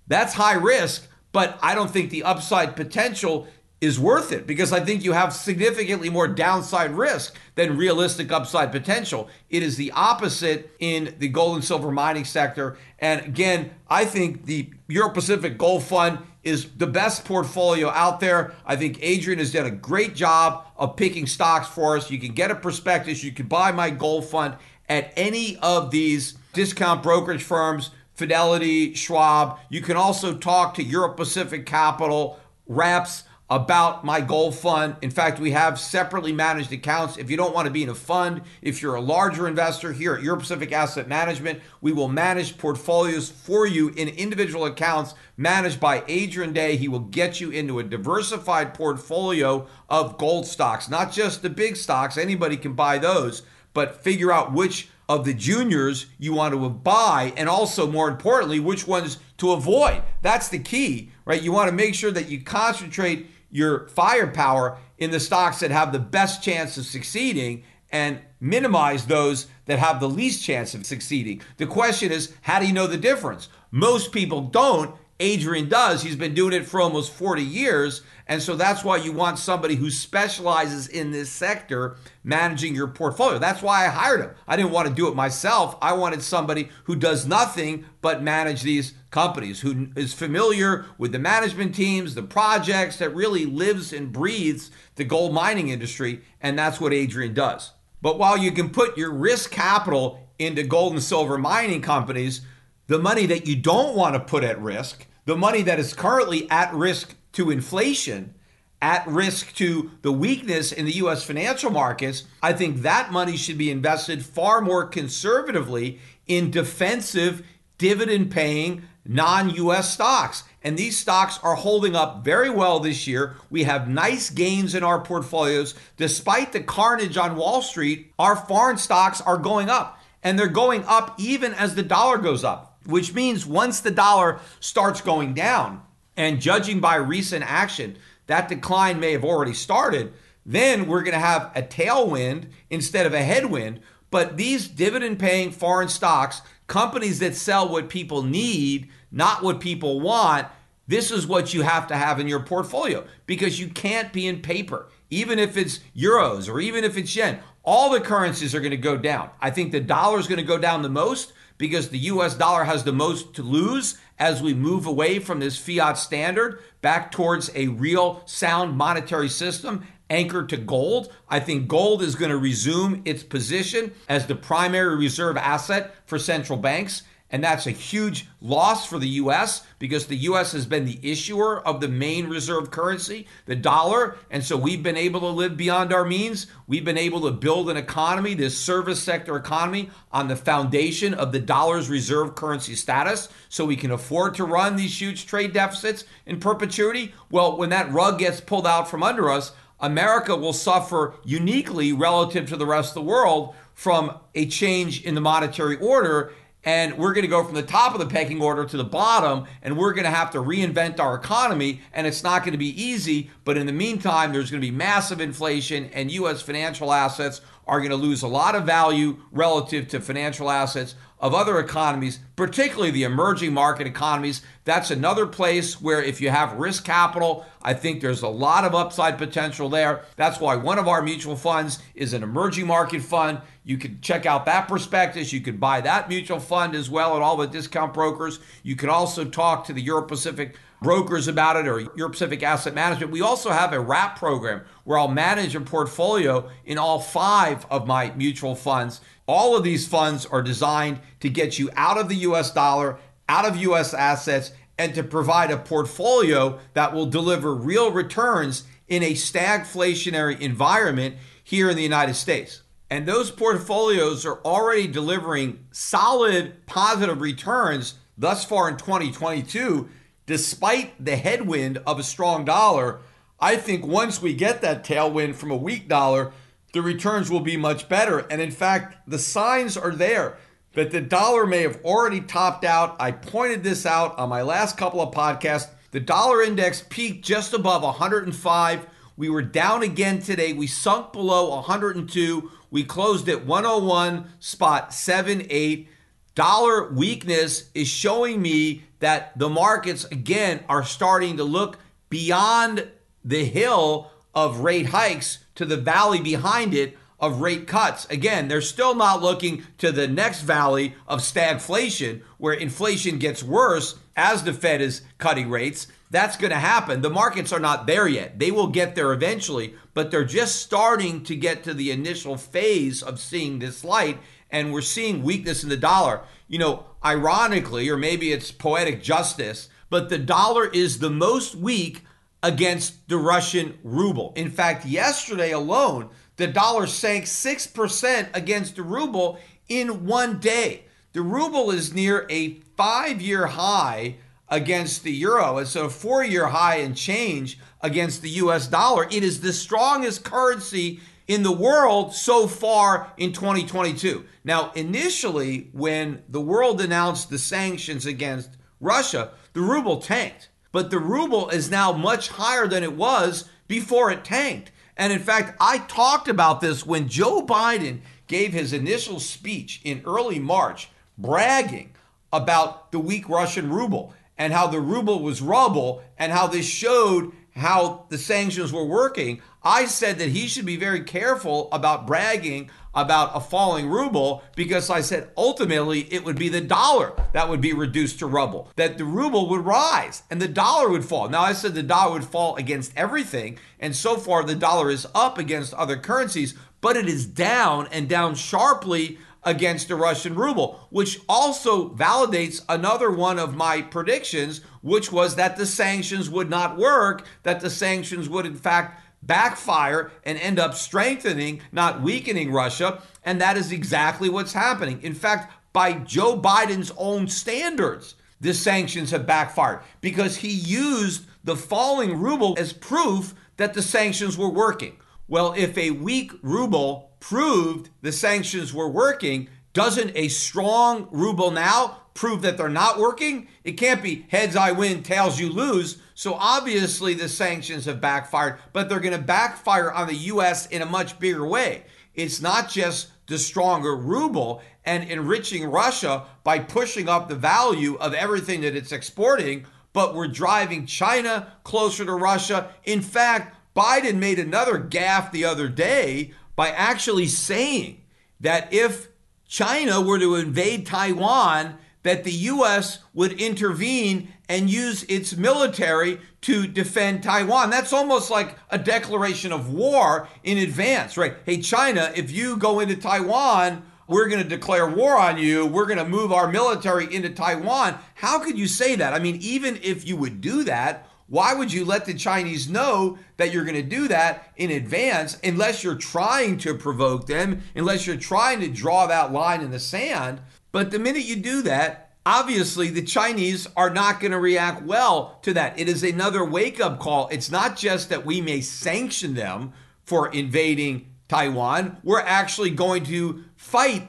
that's high risk, but I don't think the upside potential is worth it because I think you have significantly more downside risk than realistic upside potential. It is the opposite in the gold and silver mining sector. And again, I think the Euro Pacific Gold Fund is the best portfolio out there. I think Adrian has done a great job of picking stocks for us. You can get a prospectus, you can buy my gold fund at any of these discount brokerage firms. Fidelity, Schwab. You can also talk to Euro Pacific Capital reps about my gold fund. In fact, we have separately managed accounts. If you don't want to be in a fund, if you're a larger investor here at Euro Pacific Asset Management, we will manage portfolios for you in individual accounts managed by Adrian Day. He will get you into a diversified portfolio of gold stocks, not just the big stocks. Anybody can buy those, but figure out which of the juniors you want to buy and also more importantly which ones to avoid that's the key right you want to make sure that you concentrate your firepower in the stocks that have the best chance of succeeding and minimize those that have the least chance of succeeding. The question is, how do you know the difference? Most people don't. Adrian does. He's been doing it for almost 40 years. And so that's why you want somebody who specializes in this sector managing your portfolio. That's why I hired him. I didn't want to do it myself. I wanted somebody who does nothing but manage these companies, who is familiar with the management teams, the projects, that really lives and breathes the gold mining industry. And that's what Adrian does. But while you can put your risk capital into gold and silver mining companies, the money that you don't want to put at risk, the money that is currently at risk to inflation, at risk to the weakness in the US financial markets, I think that money should be invested far more conservatively in defensive, dividend paying, non US stocks. And these stocks are holding up very well this year. We have nice gains in our portfolios. Despite the carnage on Wall Street, our foreign stocks are going up. And they're going up even as the dollar goes up, which means once the dollar starts going down, and judging by recent action, that decline may have already started. Then we're going to have a tailwind instead of a headwind. But these dividend paying foreign stocks, companies that sell what people need, not what people want, this is what you have to have in your portfolio because you can't be in paper, even if it's euros or even if it's yen. All the currencies are going to go down. I think the dollar is going to go down the most because the US dollar has the most to lose as we move away from this fiat standard back towards a real sound monetary system anchored to gold. I think gold is going to resume its position as the primary reserve asset for central banks. And that's a huge loss for the US because the US has been the issuer of the main reserve currency, the dollar. And so we've been able to live beyond our means. We've been able to build an economy, this service sector economy, on the foundation of the dollar's reserve currency status. So we can afford to run these huge trade deficits in perpetuity. Well, when that rug gets pulled out from under us, America will suffer uniquely relative to the rest of the world from a change in the monetary order and we're going to go from the top of the pecking order to the bottom and we're going to have to reinvent our economy and it's not going to be easy but in the meantime there's going to be massive inflation and US financial assets are going to lose a lot of value relative to financial assets of other economies, particularly the emerging market economies. That's another place where if you have risk capital, I think there's a lot of upside potential there. That's why one of our mutual funds is an emerging market fund. You can check out that prospectus. You could buy that mutual fund as well at all the discount brokers. You can also talk to the Euro Pacific brokers about it or Euro Pacific Asset Management. We also have a wrap program where I'll manage a portfolio in all five of my mutual funds. All of these funds are designed to get you out of the US dollar, out of US assets, and to provide a portfolio that will deliver real returns in a stagflationary environment here in the United States. And those portfolios are already delivering solid positive returns thus far in 2022 despite the headwind of a strong dollar, I think once we get that tailwind from a weak dollar, the returns will be much better. And in fact, the signs are there that the dollar may have already topped out. I pointed this out on my last couple of podcasts. The dollar index peaked just above 105. We were down again today. We sunk below 102. We closed at 101 spot 78. Dollar weakness is showing me that the markets again are starting to look beyond the hill of rate hikes to the valley behind it of rate cuts. Again, they're still not looking to the next valley of stagflation, where inflation gets worse as the Fed is cutting rates. That's going to happen. The markets are not there yet. They will get there eventually, but they're just starting to get to the initial phase of seeing this light, and we're seeing weakness in the dollar. You know, ironically, or maybe it's poetic justice, but the dollar is the most weak against the Russian ruble. In fact, yesterday alone, the dollar sank 6% against the ruble in one day. The ruble is near a five year high against the euro. It's a four year high and change against the US dollar. It is the strongest currency in the world so far in 2022. Now, initially, when the world announced the sanctions against Russia, the ruble tanked. But the ruble is now much higher than it was before it tanked. And in fact, I talked about this when Joe Biden gave his initial speech in early March, bragging about the weak Russian ruble and how the ruble was rubble and how this showed how the sanctions were working. I said that he should be very careful about bragging about a falling ruble because I said ultimately it would be the dollar that would be reduced to rubble, that the ruble would rise and the dollar would fall. Now, I said the dollar would fall against everything, and so far the dollar is up against other currencies, but it is down and down sharply against the Russian ruble, which also validates another one of my predictions, which was that the sanctions would not work, that the sanctions would, in fact, backfire and end up strengthening, not weakening Russia. And that is exactly what's happening. In fact, by Joe Biden's own standards, the sanctions have backfired because he used the falling ruble as proof that the sanctions were working. Well, if a weak ruble proved the sanctions were working, doesn't a strong ruble now prove that they're not working? It can't be heads I win, tails you lose. So obviously the sanctions have backfired, but they're going to backfire on the US in a much bigger way. It's not just the stronger ruble and enriching Russia by pushing up the value of everything that it's exporting, but we're driving China closer to Russia. In fact, Biden made another gaffe the other day by actually saying that if China were to invade Taiwan, that the U.S. would intervene and use its military to defend Taiwan. That's almost like a declaration of war in advance, right? Hey, China, if you go into Taiwan, we're going to declare war on you. We're going to move our military into Taiwan. How could you say that? I mean, even if you would do that, why would you let the Chinese know that you're going to do that in advance unless you're trying to provoke them, unless you're trying to draw that line in the sand? But the minute you do that, obviously the Chinese are not going to react well to that. It is another wake up call. It's not just that we may sanction them for invading Taiwan, we're actually going to fight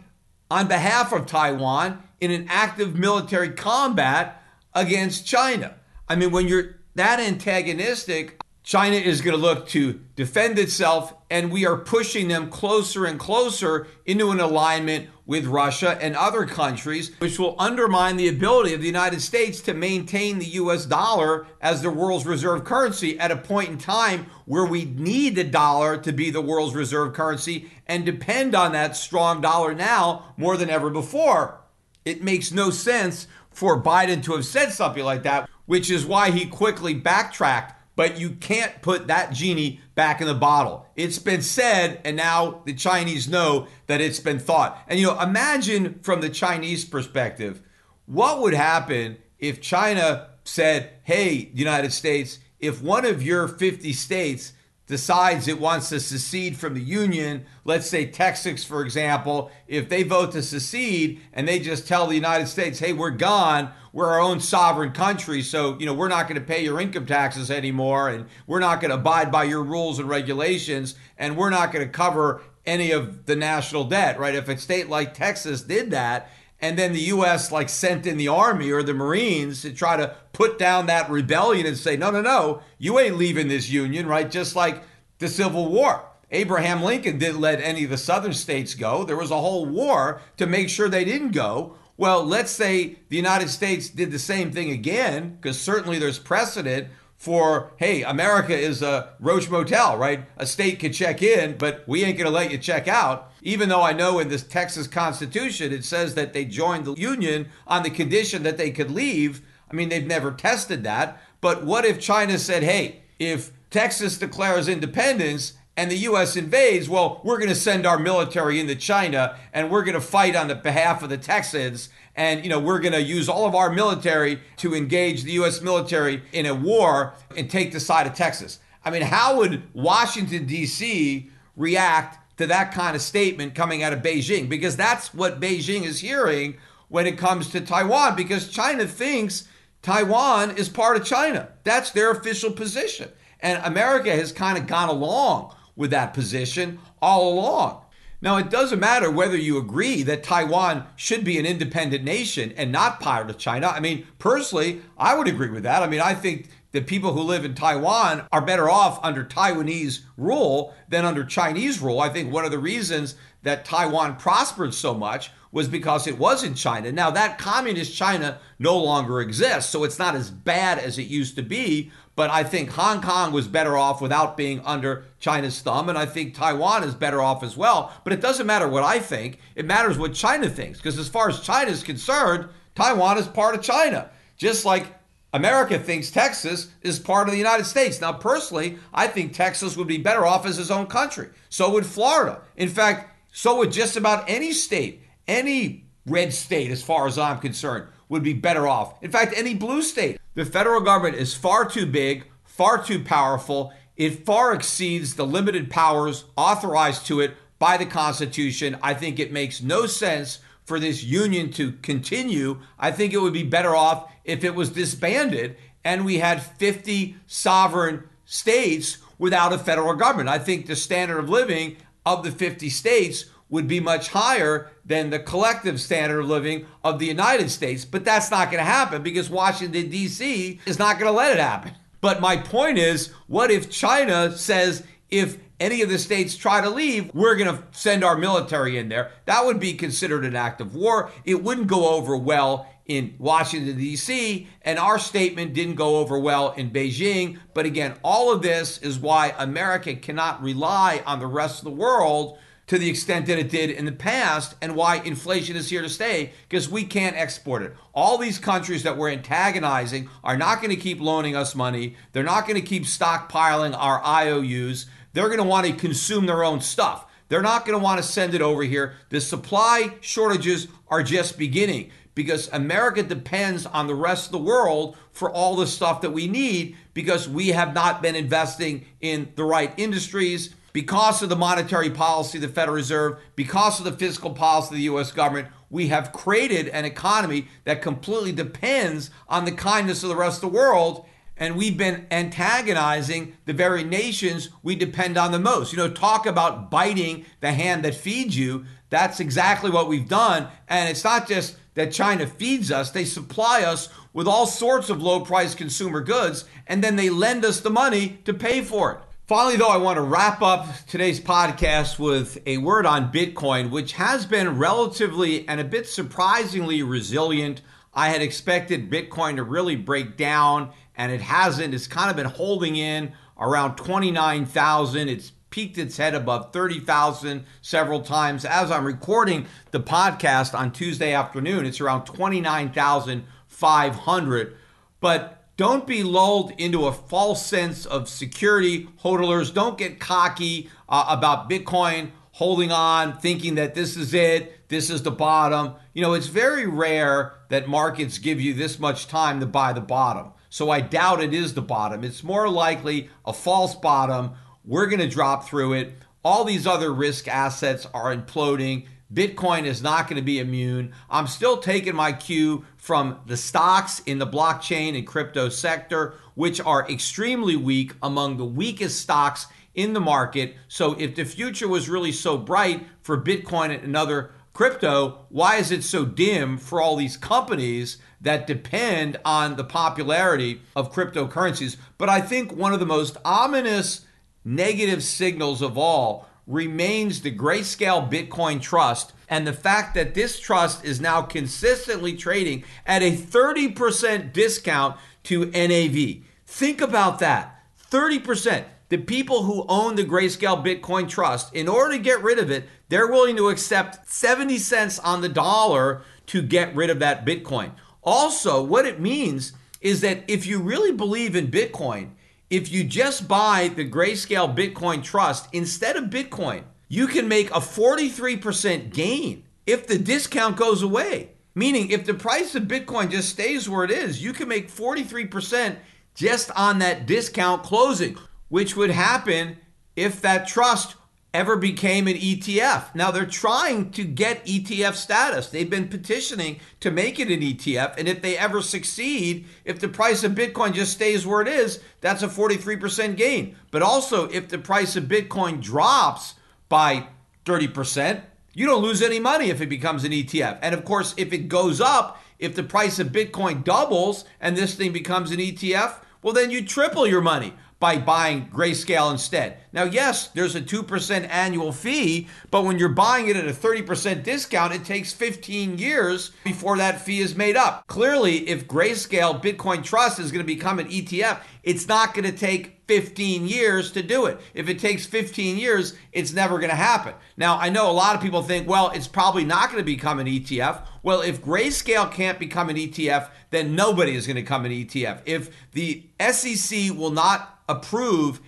on behalf of Taiwan in an active military combat against China. I mean, when you're that antagonistic, China is going to look to defend itself, and we are pushing them closer and closer into an alignment with Russia and other countries, which will undermine the ability of the United States to maintain the US dollar as the world's reserve currency at a point in time where we need the dollar to be the world's reserve currency and depend on that strong dollar now more than ever before. It makes no sense for Biden to have said something like that, which is why he quickly backtracked but you can't put that genie back in the bottle. It's been said, and now the Chinese know that it's been thought. And you know, imagine from the Chinese perspective, what would happen if China said, hey, United States, if one of your 50 states decides it wants to secede from the union, let's say Texas, for example, if they vote to secede and they just tell the United States, hey, we're gone, we're our own sovereign country, so you know we're not going to pay your income taxes anymore, and we're not going to abide by your rules and regulations, and we're not going to cover any of the national debt, right? If a state like Texas did that, and then the U.S. like sent in the army or the Marines to try to put down that rebellion and say, no, no, no, you ain't leaving this union, right? Just like the Civil War. Abraham Lincoln didn't let any of the southern states go. There was a whole war to make sure they didn't go. Well, let's say the United States did the same thing again, because certainly there's precedent for, hey, America is a Roach Motel, right? A state could check in, but we ain't going to let you check out. Even though I know in this Texas Constitution it says that they joined the Union on the condition that they could leave. I mean, they've never tested that. But what if China said, hey, if Texas declares independence and the U.S. invades, well, we're going to send our military into China and we're going to fight on the behalf of the Texans. And, you know, we're going to use all of our military to engage the U.S. military in a war and take the side of Texas. I mean, how would Washington, D.C. react to that kind of statement coming out of Beijing? Because that's what Beijing is hearing when it comes to Taiwan, because China thinks Taiwan is part of China. That's their official position. And America has kind of gone along with that position all along. Now, it doesn't matter whether you agree that Taiwan should be an independent nation and not part of China. I mean, personally, I would agree with that. I mean, I think the people who live in Taiwan are better off under Taiwanese rule than under Chinese rule. I think one of the reasons that Taiwan prospered so much was because it was in China. Now, that communist China no longer exists, so it's not as bad as it used to be, but I think Hong Kong was better off without being under China's thumb. And I think Taiwan is better off as well. But it doesn't matter what I think, it matters what China thinks. Because as far as China is concerned, Taiwan is part of China. Just like America thinks Texas is part of the United States. Now, personally, I think Texas would be better off as its own country. So would Florida. In fact, so would just about any state, any red state, as far as I'm concerned would be better off. In fact, any blue state. The federal government is far too big, far too powerful. It far exceeds the limited powers authorized to it by the Constitution. I think it makes no sense for this union to continue. I think it would be better off if it was disbanded and we had 50 sovereign states without a federal government. I think the standard of living of the 50 states would be much higher than the collective standard of living of the United States. But that's not going to happen because Washington, D.C. is not going to let it happen. But my point is what if China says, if any of the states try to leave, we're going to send our military in there? That would be considered an act of war. It wouldn't go over well in Washington, D.C., and our statement didn't go over well in Beijing. But again, all of this is why America cannot rely on the rest of the world to the extent that it did in the past and why inflation is here to stay because we can't export it. All these countries that we're antagonizing are not going to keep loaning us money. They're not going to keep stockpiling our IOUs. They're going to want to consume their own stuff. They're not going to want to send it over here. The supply shortages are just beginning because America depends on the rest of the world for all the stuff that we need because we have not been investing in the right industries because of the monetary policy of the Federal Reserve, because of the fiscal policy of the US government, we have created an economy that completely depends on the kindness of the rest of the world. And we've been antagonizing the very nations we depend on the most. You know, talk about biting the hand that feeds you. That's exactly what we've done. And it's not just that China feeds us, they supply us with all sorts of low priced consumer goods, and then they lend us the money to pay for it. Finally, though, I want to wrap up today's podcast with a word on Bitcoin, which has been relatively and a bit surprisingly resilient. I had expected Bitcoin to really break down, and it hasn't. It's kind of been holding in around 29,000. It's peaked its head above 30,000 several times. As I'm recording the podcast on Tuesday afternoon, it's around 29,500. But don't be lulled into a false sense of security. Hodlers, don't get cocky uh, about Bitcoin holding on, thinking that this is it, this is the bottom. You know, it's very rare that markets give you this much time to buy the bottom. So I doubt it is the bottom. It's more likely a false bottom. We're going to drop through it. All these other risk assets are imploding. Bitcoin is not going to be immune. I'm still taking my cue from the stocks in the blockchain and crypto sector, which are extremely weak, among the weakest stocks in the market. So, if the future was really so bright for Bitcoin and other crypto, why is it so dim for all these companies that depend on the popularity of cryptocurrencies? But I think one of the most ominous negative signals of all remains the Grayscale Bitcoin Trust and the fact that this trust is now consistently trading at a 30% discount to NAV. Think about that 30%. The people who own the Grayscale Bitcoin Trust, in order to get rid of it, they're willing to accept 70 cents on the dollar to get rid of that Bitcoin. Also, what it means is that if you really believe in Bitcoin, if you just buy the Grayscale Bitcoin Trust instead of Bitcoin, you can make a 43% gain if the discount goes away. Meaning, if the price of Bitcoin just stays where it is, you can make 43% just on that discount closing, which would happen if that trust ever became an ETF. Now they're trying to get ETF status. They've been petitioning to make it an ETF. And if they ever succeed, if the price of Bitcoin just stays where it is, that's a 43% gain. But also, if the price of Bitcoin drops by 30%, you don't lose any money if it becomes an ETF. And of course, if it goes up, if the price of Bitcoin doubles and this thing becomes an ETF, well, then you triple your money by buying Grayscale instead. Now, yes, there's a 2% annual fee, but when you're buying it at a 30% discount, it takes 15 years before that fee is made up. Clearly, if Grayscale Bitcoin Trust is going to become an ETF, it's not going to take 15 years to do it. If it takes 15 years, it's never going to happen. Now, I know a lot of people think, well, it's probably not going to become an ETF. Well, if Grayscale can't become an ETF, then nobody is going to become an ETF. If the SEC will not approve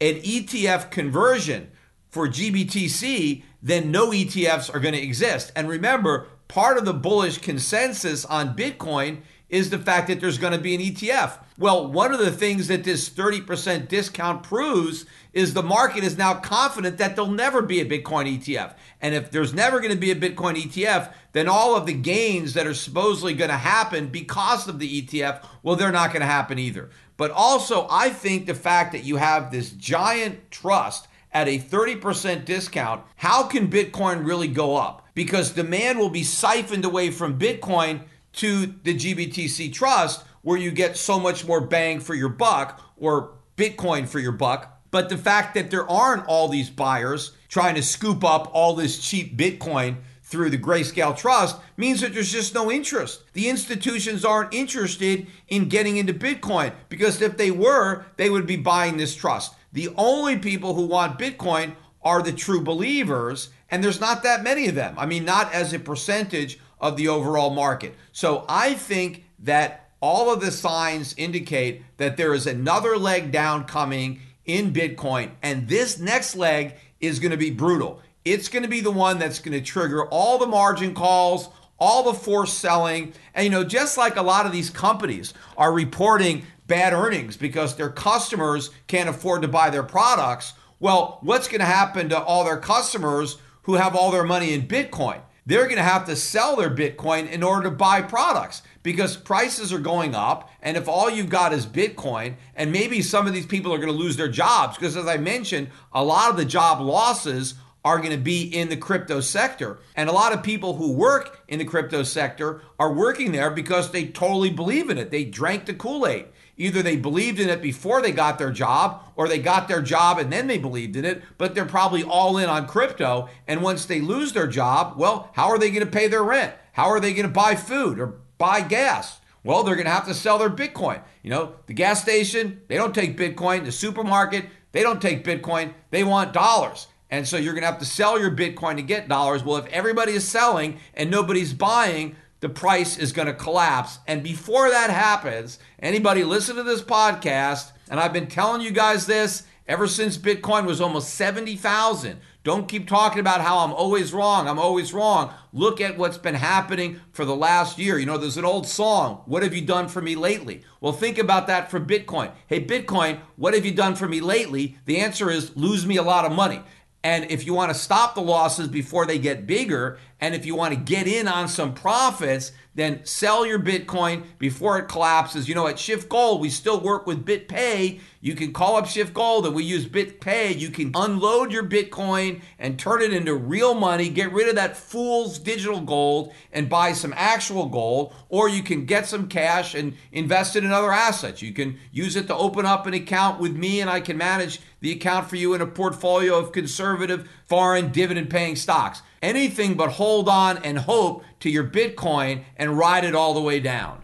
an ETF conversion for GBTC, then no ETFs are going to exist. And remember, part of the bullish consensus on Bitcoin is the fact that there's going to be an ETF. Well, one of the things that this 30% discount proves is the market is now confident that there'll never be a Bitcoin ETF. And if there's never going to be a Bitcoin ETF, then all of the gains that are supposedly going to happen because of the ETF, well, they're not going to happen either. But also, I think the fact that you have this giant trust at a 30% discount, how can Bitcoin really go up? Because demand will be siphoned away from Bitcoin to the GBTC trust where you get so much more bang for your buck or Bitcoin for your buck. But the fact that there aren't all these buyers trying to scoop up all this cheap Bitcoin through the Grayscale Trust means that there's just no interest. The institutions aren't interested in getting into Bitcoin because if they were, they would be buying this trust. The only people who want Bitcoin are the true believers, and there's not that many of them. I mean, not as a percentage of the overall market. So I think that all of the signs indicate that there is another leg down coming in Bitcoin, and this next leg is going to be brutal. It's going to be the one that's going to trigger all the margin calls, all the forced selling. And, you know, just like a lot of these companies are reporting bad earnings because their customers can't afford to buy their products, well, what's going to happen to all their customers who have all their money in Bitcoin? they're going to have to sell their Bitcoin in order to buy products because prices are going up. And if all you've got is Bitcoin, and maybe some of these people are going to lose their jobs, because as I mentioned, a lot of the job losses are going to be in the crypto sector. And a lot of people who work in the crypto sector are working there because they totally believe in it. They drank the Kool Aid. Either they believed in it before they got their job, or they got their job and then they believed in it, but they're probably all in on crypto. And once they lose their job, well, how are they going to pay their rent? How are they going to buy food or buy gas? Well, they're going to have to sell their Bitcoin. You know, the gas station, they don't take Bitcoin. The supermarket, they don't take Bitcoin. They want dollars. And so you're going to have to sell your Bitcoin to get dollars. Well, if everybody is selling and nobody's buying, the price is going to collapse. And before that happens, anybody listen to this podcast, and I've been telling you guys this ever since Bitcoin was almost 70,000. Don't keep talking about how I'm always wrong. I'm always wrong. Look at what's been happening for the last year. You know, there's an old song, What Have You Done For Me Lately? Well, think about that for Bitcoin. Hey, Bitcoin, what have you done for me lately? The answer is lose me a lot of money. And if you want to stop the losses before they get bigger, and if you want to get in on some profits, then sell your Bitcoin before it collapses. You know, at Schiff Gold, we still work with BitPay. You can call up Schiff Gold and we use BitPay. You can unload your Bitcoin and turn it into real money, get rid of that fool's digital gold and buy some actual gold, or you can get some cash and invest it in other assets. You can use it to open up an account with me and I can manage the account for you in a portfolio of conservative foreign dividend paying stocks. Anything but hold on and hope to your Bitcoin and ride it all the way down.